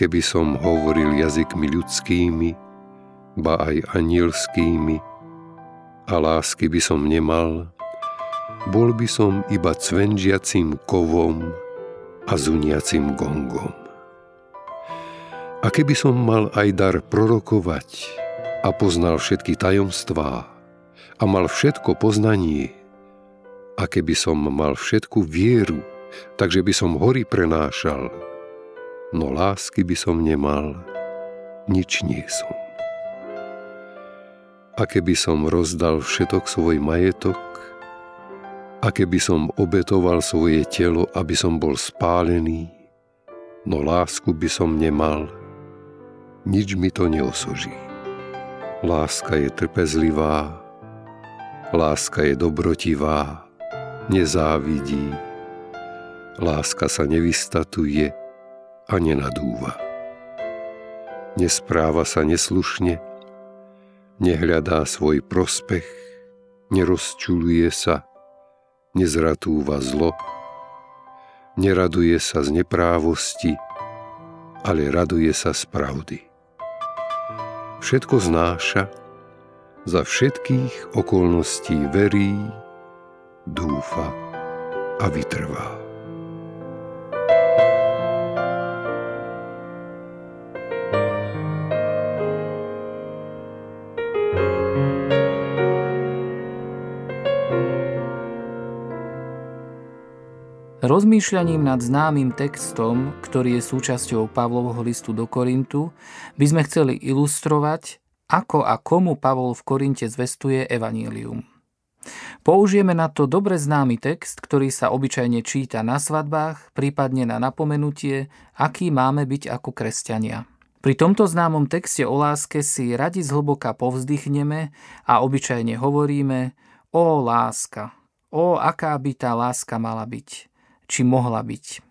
keby som hovoril jazykmi ľudskými, ba aj anielskými, a lásky by som nemal, bol by som iba cvenžiacim kovom a zuniacim gongom. A keby som mal aj dar prorokovať a poznal všetky tajomstvá a mal všetko poznanie, a keby som mal všetku vieru, takže by som hory prenášal, no lásky by som nemal, nič nie som. A keby som rozdal všetok svoj majetok, a keby som obetoval svoje telo, aby som bol spálený, no lásku by som nemal, nič mi to neosoží. Láska je trpezlivá, láska je dobrotivá, nezávidí, láska sa nevystatuje, a nenadúva. Nespráva sa neslušne, nehľadá svoj prospech, nerozčuluje sa, nezratúva zlo, neraduje sa z neprávosti, ale raduje sa z pravdy. Všetko znáša, za všetkých okolností verí, dúfa a vytrvá. Rozmýšľaním nad známym textom, ktorý je súčasťou Pavlovho listu do Korintu, by sme chceli ilustrovať, ako a komu Pavol v Korinte zvestuje evanílium. Použijeme na to dobre známy text, ktorý sa obyčajne číta na svadbách, prípadne na napomenutie, aký máme byť ako kresťania. Pri tomto známom texte o láske si radi zhlboka povzdychneme a obyčajne hovoríme o láska, o aká by tá láska mala byť či mohla byť.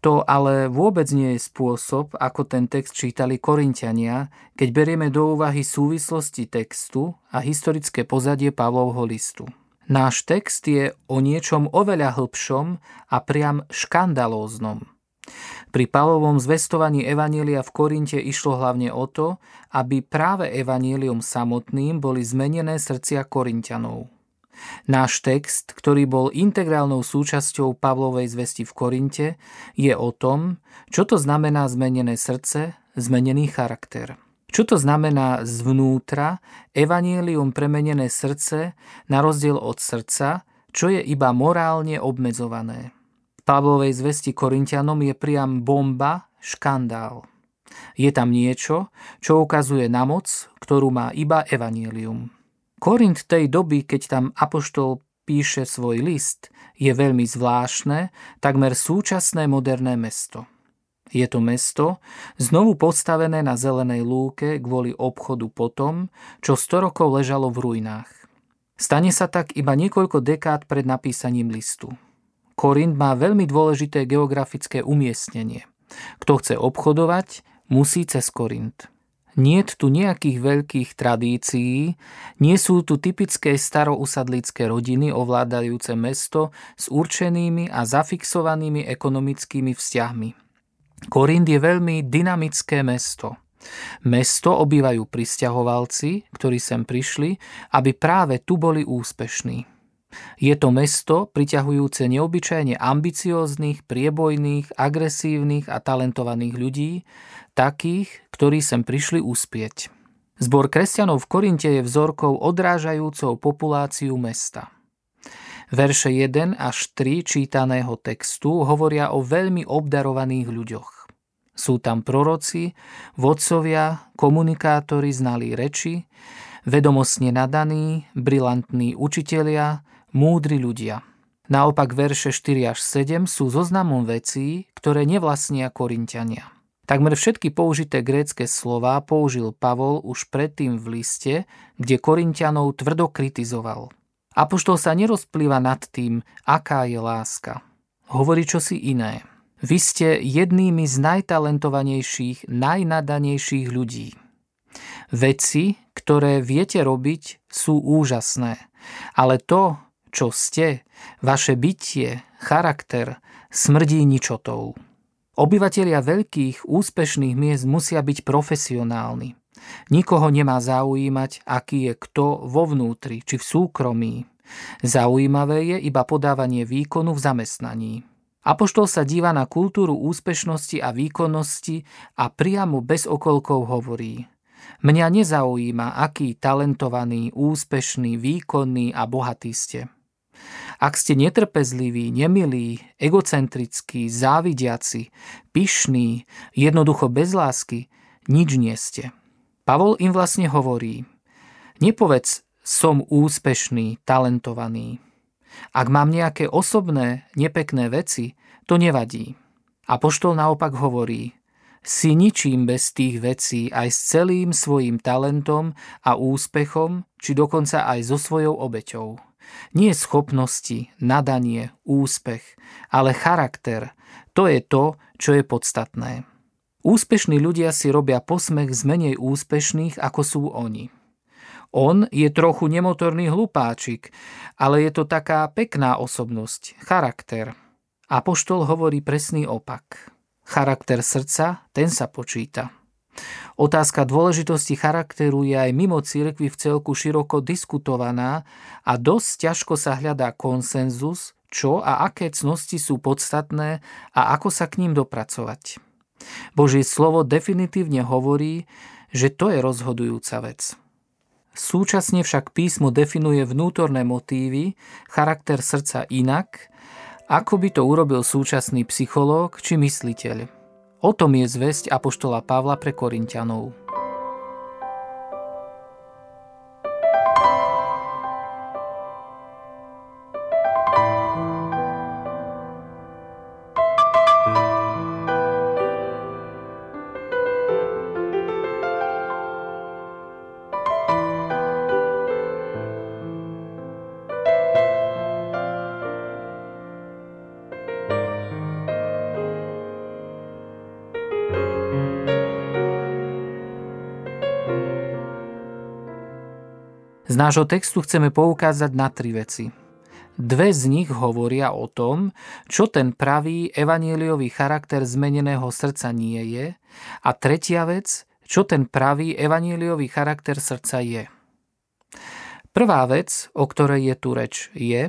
To ale vôbec nie je spôsob, ako ten text čítali Korintiania, keď berieme do úvahy súvislosti textu a historické pozadie Pavlovho listu. Náš text je o niečom oveľa hĺbšom a priam škandalóznom. Pri Pavlovom zvestovaní Evanielia v Korinte išlo hlavne o to, aby práve Evanielium samotným boli zmenené srdcia Korintianov. Náš text, ktorý bol integrálnou súčasťou Pavlovej zvesti v Korinte, je o tom, čo to znamená zmenené srdce, zmenený charakter. Čo to znamená zvnútra, evanielium premenené srdce, na rozdiel od srdca, čo je iba morálne obmedzované. Pavlovej zvesti Korintianom je priam bomba, škandál. Je tam niečo, čo ukazuje na moc, ktorú má iba evanielium. Korint tej doby, keď tam apoštol píše svoj list, je veľmi zvláštne, takmer súčasné moderné mesto. Je to mesto, znovu postavené na zelenej lúke kvôli obchodu po tom, čo 100 rokov ležalo v ruinách. Stane sa tak iba niekoľko dekád pred napísaním listu. Korint má veľmi dôležité geografické umiestnenie. Kto chce obchodovať, musí cez Korint. Nie tu nejakých veľkých tradícií, nie sú tu typické starousadlické rodiny ovládajúce mesto s určenými a zafixovanými ekonomickými vzťahmi. Korint je veľmi dynamické mesto. Mesto obývajú pristahovalci, ktorí sem prišli, aby práve tu boli úspešní. Je to mesto priťahujúce neobyčajne ambicióznych, priebojných, agresívnych a talentovaných ľudí, takých, ktorí sem prišli uspieť. Zbor kresťanov v Korinte je vzorkou odrážajúcou populáciu mesta. Verše 1 až 3 čítaného textu hovoria o veľmi obdarovaných ľuďoch. Sú tam proroci, vodcovia, komunikátori znalí reči, vedomostne nadaní, brilantní učitelia, múdri ľudia. Naopak verše 4 až 7 sú zoznamom vecí, ktoré nevlastnia Korintiania. Takmer všetky použité grécké slová použil Pavol už predtým v liste, kde Korintianov tvrdo kritizoval. Apoštol sa nerozplýva nad tým, aká je láska. Hovorí čosi iné. Vy ste jednými z najtalentovanejších, najnadanejších ľudí. Veci, ktoré viete robiť, sú úžasné. Ale to, čo ste, vaše bytie, charakter, smrdí ničotou. Obyvatelia veľkých, úspešných miest musia byť profesionálni. Nikoho nemá zaujímať, aký je kto vo vnútri či v súkromí. Zaujímavé je iba podávanie výkonu v zamestnaní. Apoštol sa díva na kultúru úspešnosti a výkonnosti a priamo bez okolkov hovorí Mňa nezaujíma, aký talentovaný, úspešný, výkonný a bohatý ste. Ak ste netrpezliví, nemilí, egocentrickí, závidiaci, pyšní, jednoducho bez lásky, nič nie ste. Pavol im vlastne hovorí, nepovedz som úspešný, talentovaný. Ak mám nejaké osobné, nepekné veci, to nevadí. A poštol naopak hovorí, si ničím bez tých vecí aj s celým svojim talentom a úspechom, či dokonca aj so svojou obeťou. Nie schopnosti, nadanie, úspech, ale charakter, to je to, čo je podstatné. Úspešní ľudia si robia posmech z menej úspešných, ako sú oni. On je trochu nemotorný hlupáčik, ale je to taká pekná osobnosť, charakter. Apoštol hovorí presný opak. Charakter srdca, ten sa počíta. Otázka dôležitosti charakteru je aj mimo cirkvi v celku široko diskutovaná a dosť ťažko sa hľadá konsenzus, čo a aké cnosti sú podstatné a ako sa k ním dopracovať. Božie slovo definitívne hovorí, že to je rozhodujúca vec. Súčasne však písmo definuje vnútorné motívy, charakter srdca inak, ako by to urobil súčasný psychológ či mysliteľ. O tom je zväzť Apoštola Pavla pre Korintianov. Nášho textu chceme poukázať na tri veci. Dve z nich hovoria o tom, čo ten pravý evanieliový charakter zmeneného srdca nie je a tretia vec, čo ten pravý evanieliový charakter srdca je. Prvá vec, o ktorej je tu reč, je,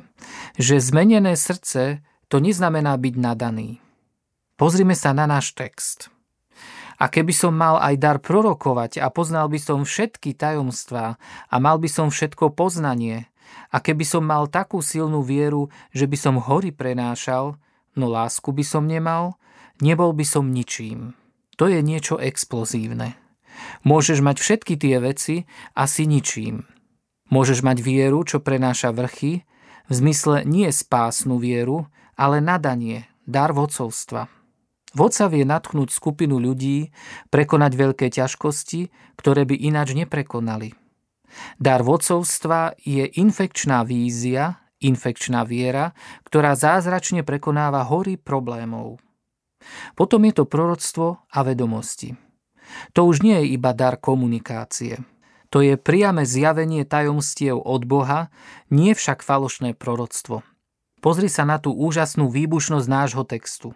že zmenené srdce to neznamená byť nadaný. Pozrime sa na náš text. A keby som mal aj dar prorokovať a poznal by som všetky tajomstvá a mal by som všetko poznanie A keby som mal takú silnú vieru, že by som hory prenášal, no lásku by som nemal, nebol by som ničím. To je niečo explozívne. Môžeš mať všetky tie veci a si ničím. Môžeš mať vieru, čo prenáša vrchy, v zmysle nie spásnu vieru, ale nadanie, dar vodcovstva. Vodca vie natchnúť skupinu ľudí, prekonať veľké ťažkosti, ktoré by ináč neprekonali. Dar vodcovstva je infekčná vízia, infekčná viera, ktorá zázračne prekonáva hory problémov. Potom je to proroctvo a vedomosti. To už nie je iba dar komunikácie. To je priame zjavenie tajomstiev od Boha, nie však falošné proroctvo. Pozri sa na tú úžasnú výbušnosť nášho textu.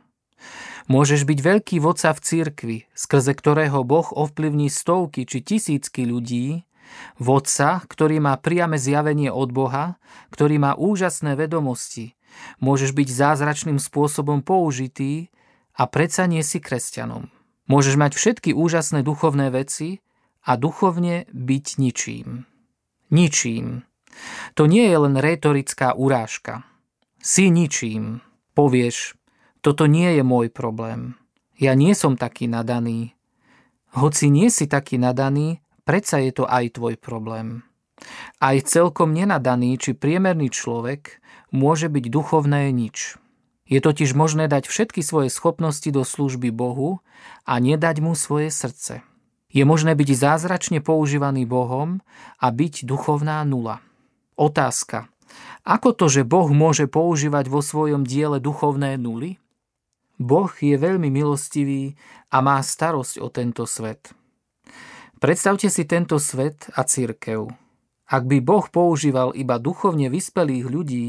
Môžeš byť veľký vodca v cirkvi, skrze ktorého Boh ovplyvní stovky či tisícky ľudí, vodca, ktorý má priame zjavenie od Boha, ktorý má úžasné vedomosti, môžeš byť zázračným spôsobom použitý a predsa nie si kresťanom. Môžeš mať všetky úžasné duchovné veci a duchovne byť ničím. Ničím. To nie je len retorická urážka. Si ničím. Povieš, toto nie je môj problém. Ja nie som taký nadaný. Hoci nie si taký nadaný, predsa je to aj tvoj problém. Aj celkom nenadaný či priemerný človek môže byť duchovné nič. Je totiž možné dať všetky svoje schopnosti do služby Bohu a nedať mu svoje srdce. Je možné byť zázračne používaný Bohom a byť duchovná nula. Otázka. Ako to, že Boh môže používať vo svojom diele duchovné nuly? Boh je veľmi milostivý a má starosť o tento svet. Predstavte si tento svet a církev. Ak by Boh používal iba duchovne vyspelých ľudí,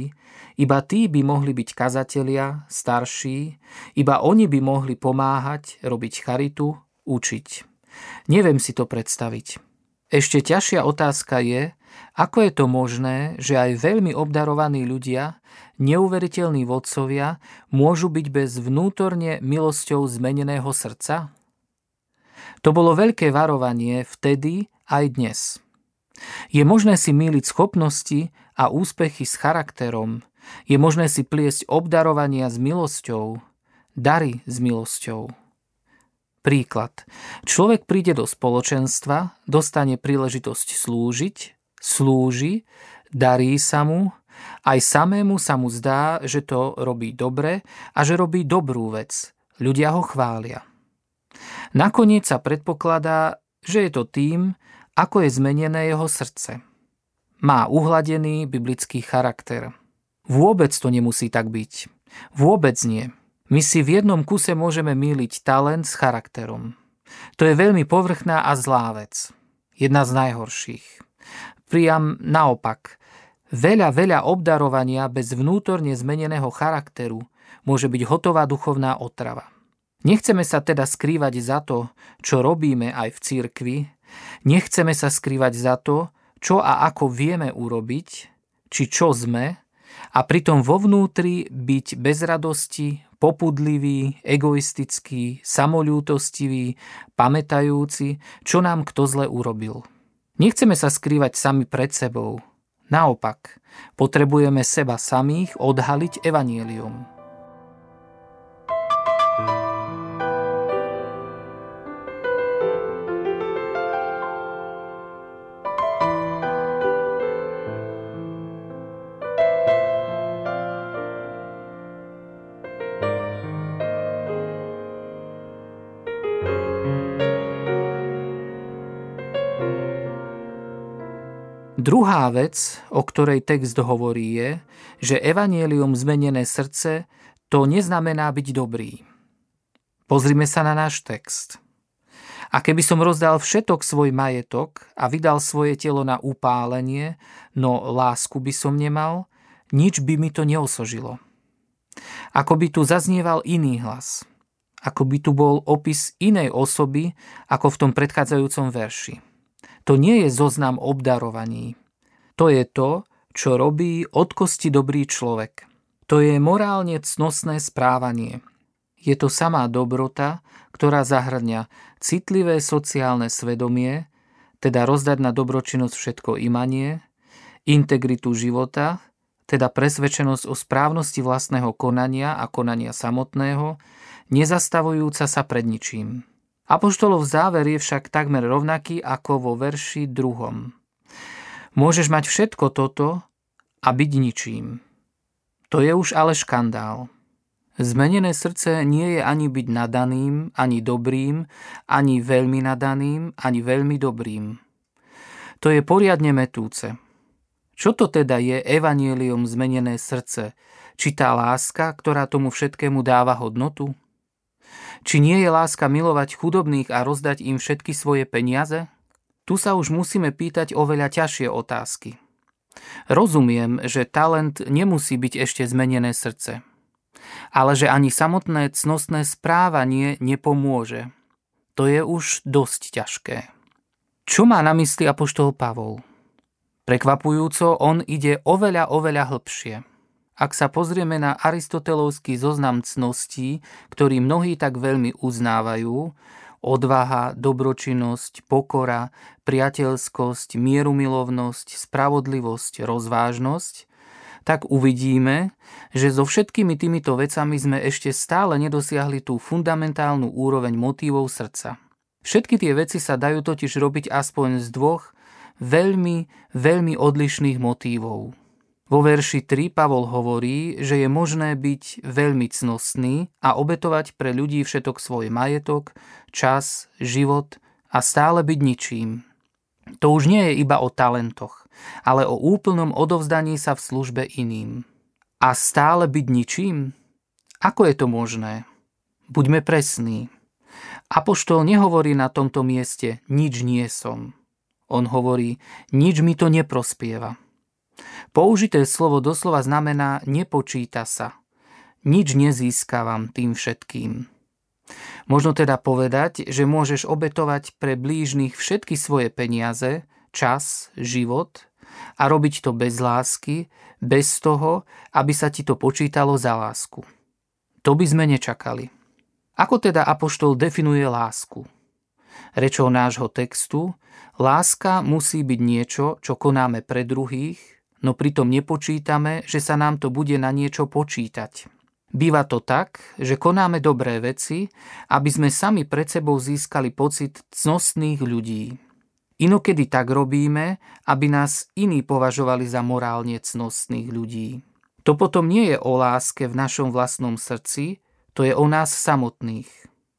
iba tí by mohli byť kazatelia, starší, iba oni by mohli pomáhať, robiť charitu, učiť. Neviem si to predstaviť. Ešte ťažšia otázka je, ako je to možné, že aj veľmi obdarovaní ľudia, neuveriteľní vodcovia, môžu byť bez vnútorne milosťou zmeneného srdca? To bolo veľké varovanie vtedy aj dnes. Je možné si míliť schopnosti a úspechy s charakterom. Je možné si pliesť obdarovania s milosťou, dary s milosťou. Príklad. Človek príde do spoločenstva, dostane príležitosť slúžiť, slúži, darí sa mu, aj samému sa mu zdá, že to robí dobre a že robí dobrú vec. Ľudia ho chvália. Nakoniec sa predpokladá, že je to tým, ako je zmenené jeho srdce. Má uhladený biblický charakter. Vôbec to nemusí tak byť. Vôbec nie. My si v jednom kuse môžeme míliť talent s charakterom. To je veľmi povrchná a zlá vec. Jedna z najhorších priam naopak. Veľa, veľa obdarovania bez vnútorne zmeneného charakteru môže byť hotová duchovná otrava. Nechceme sa teda skrývať za to, čo robíme aj v cirkvi, nechceme sa skrývať za to, čo a ako vieme urobiť, či čo sme, a pritom vo vnútri byť bez radosti, popudlivý, egoistický, samolútostivý, pamätajúci, čo nám kto zle urobil. Nechceme sa skrývať sami pred sebou. Naopak, potrebujeme seba samých odhaliť evanielium. Druhá vec, o ktorej text hovorí, je, že evanielium zmenené srdce to neznamená byť dobrý. Pozrime sa na náš text. A keby som rozdal všetok svoj majetok a vydal svoje telo na upálenie, no lásku by som nemal, nič by mi to neosožilo. Ako by tu zaznieval iný hlas. Ako by tu bol opis inej osoby, ako v tom predchádzajúcom verši. To nie je zoznam obdarovaní. To je to, čo robí od kosti dobrý človek. To je morálne cnostné správanie. Je to samá dobrota, ktorá zahrňa citlivé sociálne svedomie, teda rozdať na dobročinnosť všetko imanie, integritu života, teda presvedčenosť o správnosti vlastného konania a konania samotného, nezastavujúca sa pred ničím. Apoštolov záver je však takmer rovnaký ako vo verši druhom. Môžeš mať všetko toto a byť ničím. To je už ale škandál. Zmenené srdce nie je ani byť nadaným, ani dobrým, ani veľmi nadaným, ani veľmi dobrým. To je poriadne metúce. Čo to teda je evanielium zmenené srdce? Či tá láska, ktorá tomu všetkému dáva hodnotu? Či nie je láska milovať chudobných a rozdať im všetky svoje peniaze? Tu sa už musíme pýtať oveľa ťažšie otázky. Rozumiem, že talent nemusí byť ešte zmenené srdce ale že ani samotné cnostné správanie nepomôže. To je už dosť ťažké. Čo má na mysli apoštol Pavol? Prekvapujúco, on ide oveľa, oveľa hlbšie. Ak sa pozrieme na aristotelovský zoznam cností, ktorý mnohí tak veľmi uznávajú, odvaha, dobročinnosť, pokora, priateľskosť, mierumilovnosť, spravodlivosť, rozvážnosť, tak uvidíme, že so všetkými týmito vecami sme ešte stále nedosiahli tú fundamentálnu úroveň motívov srdca. Všetky tie veci sa dajú totiž robiť aspoň z dvoch veľmi, veľmi odlišných motívov. Vo verši 3 Pavol hovorí, že je možné byť veľmi cnostný a obetovať pre ľudí všetok svoj majetok, čas, život a stále byť ničím. To už nie je iba o talentoch ale o úplnom odovzdaní sa v službe iným. A stále byť ničím? Ako je to možné? Buďme presní. Apoštol nehovorí na tomto mieste nič nie som. On hovorí, nič mi to neprospieva. Použité slovo doslova znamená nepočíta sa. Nič nezískavam tým všetkým. Možno teda povedať, že môžeš obetovať pre blížnych všetky svoje peniaze, čas, život a robiť to bez lásky, bez toho, aby sa ti to počítalo za lásku. To by sme nečakali. Ako teda Apoštol definuje lásku? Rečou nášho textu, láska musí byť niečo, čo konáme pre druhých, no pritom nepočítame, že sa nám to bude na niečo počítať. Býva to tak, že konáme dobré veci, aby sme sami pred sebou získali pocit cnostných ľudí. Inokedy tak robíme, aby nás iní považovali za morálne cnostných ľudí. To potom nie je o láske v našom vlastnom srdci, to je o nás samotných.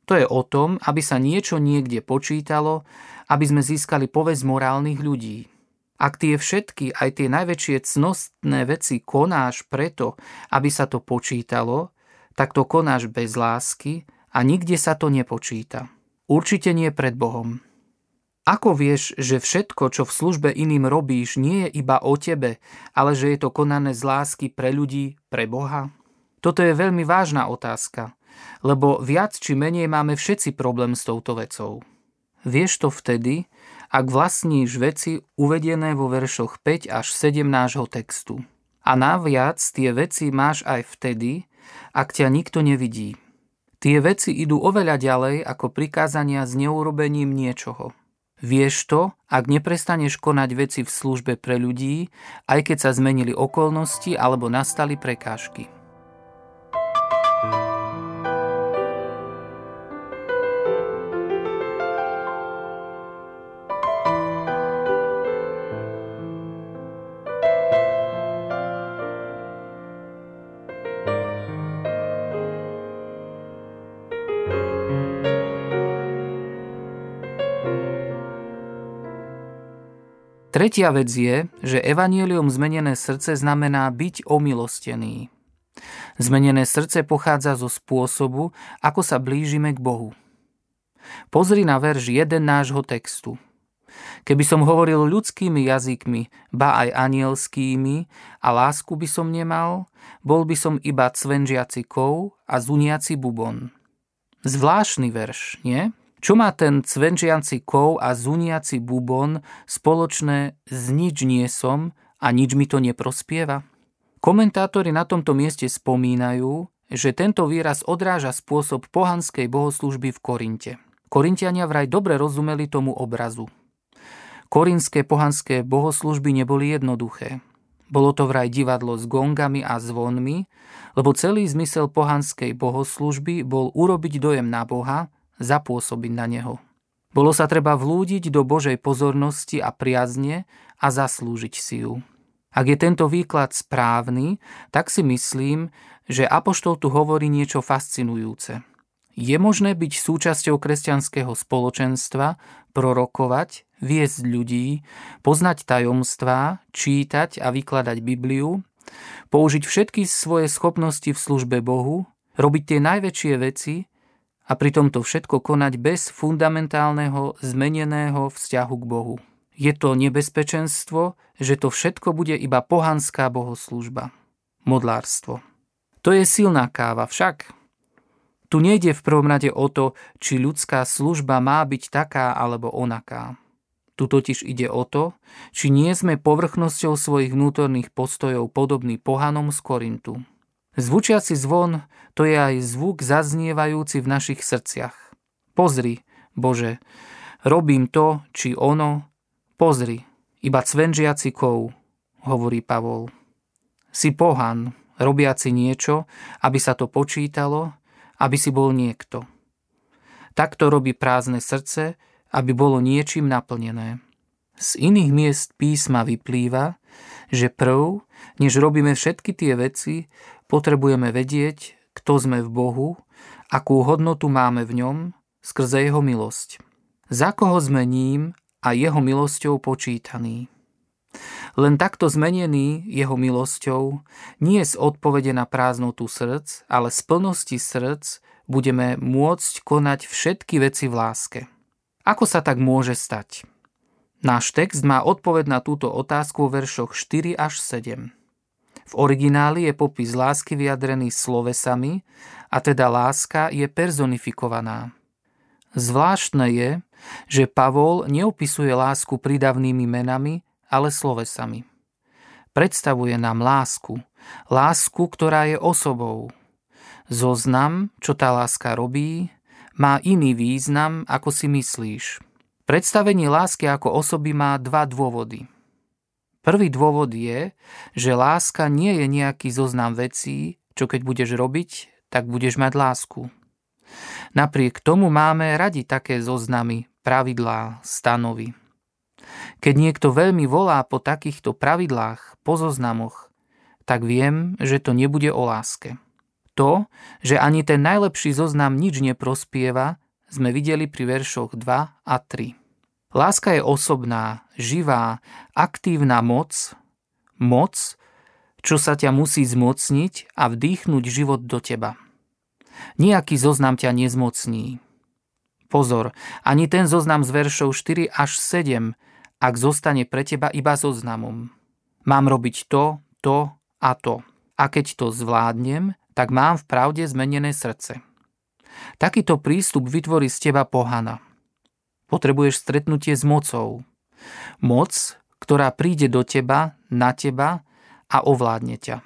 To je o tom, aby sa niečo niekde počítalo, aby sme získali povesť morálnych ľudí. Ak tie všetky, aj tie najväčšie cnostné veci konáš preto, aby sa to počítalo, tak to konáš bez lásky a nikde sa to nepočíta. Určite nie pred Bohom. Ako vieš, že všetko, čo v službe iným robíš, nie je iba o tebe, ale že je to konané z lásky pre ľudí, pre Boha? Toto je veľmi vážna otázka, lebo viac či menej máme všetci problém s touto vecou. Vieš to vtedy, ak vlastníš veci uvedené vo veršoch 5 až 7 nášho textu. A naviac tie veci máš aj vtedy, ak ťa nikto nevidí. Tie veci idú oveľa ďalej ako prikázania s neurobením niečoho. Vieš to, ak neprestaneš konať veci v službe pre ľudí, aj keď sa zmenili okolnosti alebo nastali prekážky. Tretia vec je, že evanielium zmenené srdce znamená byť omilostený. Zmenené srdce pochádza zo spôsobu, ako sa blížime k Bohu. Pozri na verš 1 nášho textu. Keby som hovoril ľudskými jazykmi, ba aj anielskými, a lásku by som nemal, bol by som iba cvenžiaci kov a zuniaci bubon. Zvláštny verš, nie? Čo má ten cvenčiaci kov a zuniaci bubon spoločné s nič nie som a nič mi to neprospieva? Komentátori na tomto mieste spomínajú, že tento výraz odráža spôsob pohanskej bohoslužby v Korinte. Korintiania vraj dobre rozumeli tomu obrazu. Korinské pohanské bohoslužby neboli jednoduché. Bolo to vraj divadlo s gongami a zvonmi, lebo celý zmysel pohanskej bohoslužby bol urobiť dojem na Boha, zapôsobiť na Neho. Bolo sa treba vlúdiť do Božej pozornosti a priazne a zaslúžiť si ju. Ak je tento výklad správny, tak si myslím, že Apoštol tu hovorí niečo fascinujúce. Je možné byť súčasťou kresťanského spoločenstva, prorokovať, viesť ľudí, poznať tajomstvá, čítať a vykladať Bibliu, použiť všetky svoje schopnosti v službe Bohu, robiť tie najväčšie veci a pritom to všetko konať bez fundamentálneho zmeneného vzťahu k Bohu. Je to nebezpečenstvo, že to všetko bude iba pohanská bohoslužba. Modlárstvo. To je silná káva však, tu nejde v prvom rade o to, či ľudská služba má byť taká alebo onaká. Tu totiž ide o to, či nie sme povrchnosťou svojich vnútorných postojov podobný pohanom z Korintu. Zvučiaci zvon to je aj zvuk zaznievajúci v našich srdciach. Pozri, Bože, robím to, či ono, pozri, iba cvenžiaci kov, hovorí Pavol. Si pohan, robiaci niečo, aby sa to počítalo, aby si bol niekto. Takto robí prázdne srdce, aby bolo niečím naplnené. Z iných miest písma vyplýva, že prv, než robíme všetky tie veci, potrebujeme vedieť, kto sme v Bohu, akú hodnotu máme v ňom, skrze Jeho milosť. Za koho sme ním a Jeho milosťou počítaní. Len takto zmenený jeho milosťou, nie z odpovede na prázdnotu srdc, ale z plnosti srdc budeme môcť konať všetky veci v láske. Ako sa tak môže stať? Náš text má odpoveď na túto otázku v veršoch 4 až 7. V origináli je popis lásky vyjadrený slovesami, a teda láska je personifikovaná. Zvláštne je, že Pavol neopisuje lásku prídavnými menami, ale slovesami. Predstavuje nám lásku, lásku, ktorá je osobou. Zoznam, čo tá láska robí, má iný význam, ako si myslíš. Predstavenie lásky ako osoby má dva dôvody. Prvý dôvod je, že láska nie je nejaký zoznam vecí, čo keď budeš robiť, tak budeš mať lásku. Napriek tomu máme radi také zoznamy, pravidlá, stanovy. Keď niekto veľmi volá po takýchto pravidlách, po zoznamoch, tak viem, že to nebude o láske. To, že ani ten najlepší zoznam nič neprospieva, sme videli pri veršoch 2 a 3. Láska je osobná, živá, aktívna moc, moc, čo sa ťa musí zmocniť a vdýchnuť život do teba. Nijaký zoznam ťa nezmocní. Pozor, ani ten zoznam z veršov 4 až 7 ak zostane pre teba iba zoznamom. Mám robiť to, to a to. A keď to zvládnem, tak mám v pravde zmenené srdce. Takýto prístup vytvorí z teba pohana. Potrebuješ stretnutie s mocou. Moc, ktorá príde do teba, na teba a ovládne ťa.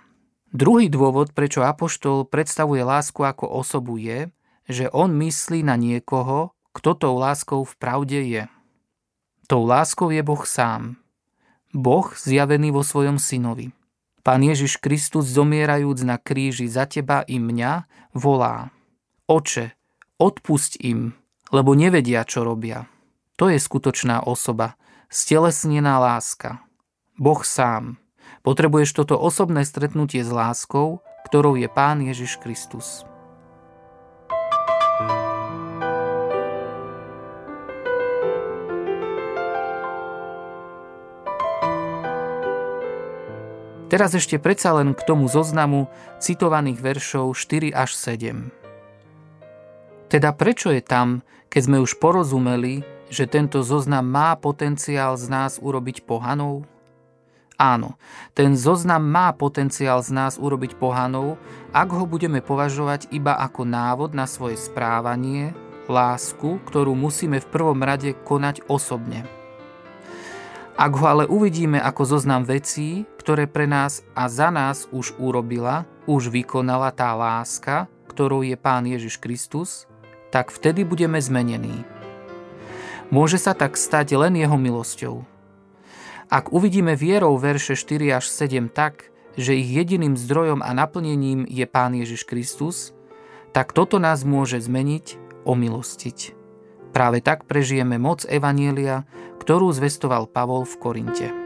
Druhý dôvod, prečo Apoštol predstavuje lásku ako osobu je, že on myslí na niekoho, kto tou láskou v pravde je. Tou láskou je Boh sám. Boh zjavený vo svojom synovi. Pán Ježiš Kristus zomierajúc na kríži za teba i mňa volá. Oče, odpusť im, lebo nevedia, čo robia. To je skutočná osoba, stelesnená láska. Boh sám. Potrebuješ toto osobné stretnutie s láskou, ktorou je Pán Ježiš Kristus. Teraz ešte predsa len k tomu zoznamu citovaných veršov 4 až 7. Teda prečo je tam, keď sme už porozumeli, že tento zoznam má potenciál z nás urobiť pohanov? Áno, ten zoznam má potenciál z nás urobiť pohanov, ak ho budeme považovať iba ako návod na svoje správanie, lásku, ktorú musíme v prvom rade konať osobne. Ak ho ale uvidíme ako zoznam vecí, ktoré pre nás a za nás už urobila, už vykonala tá láska, ktorou je Pán Ježiš Kristus, tak vtedy budeme zmenení. Môže sa tak stať len jeho milosťou. Ak uvidíme vierou verše 4 až 7 tak, že ich jediným zdrojom a naplnením je Pán Ježiš Kristus, tak toto nás môže zmeniť, omilostiť. Práve tak prežijeme moc Evanielia, ktorú zvestoval Pavol v Korinte.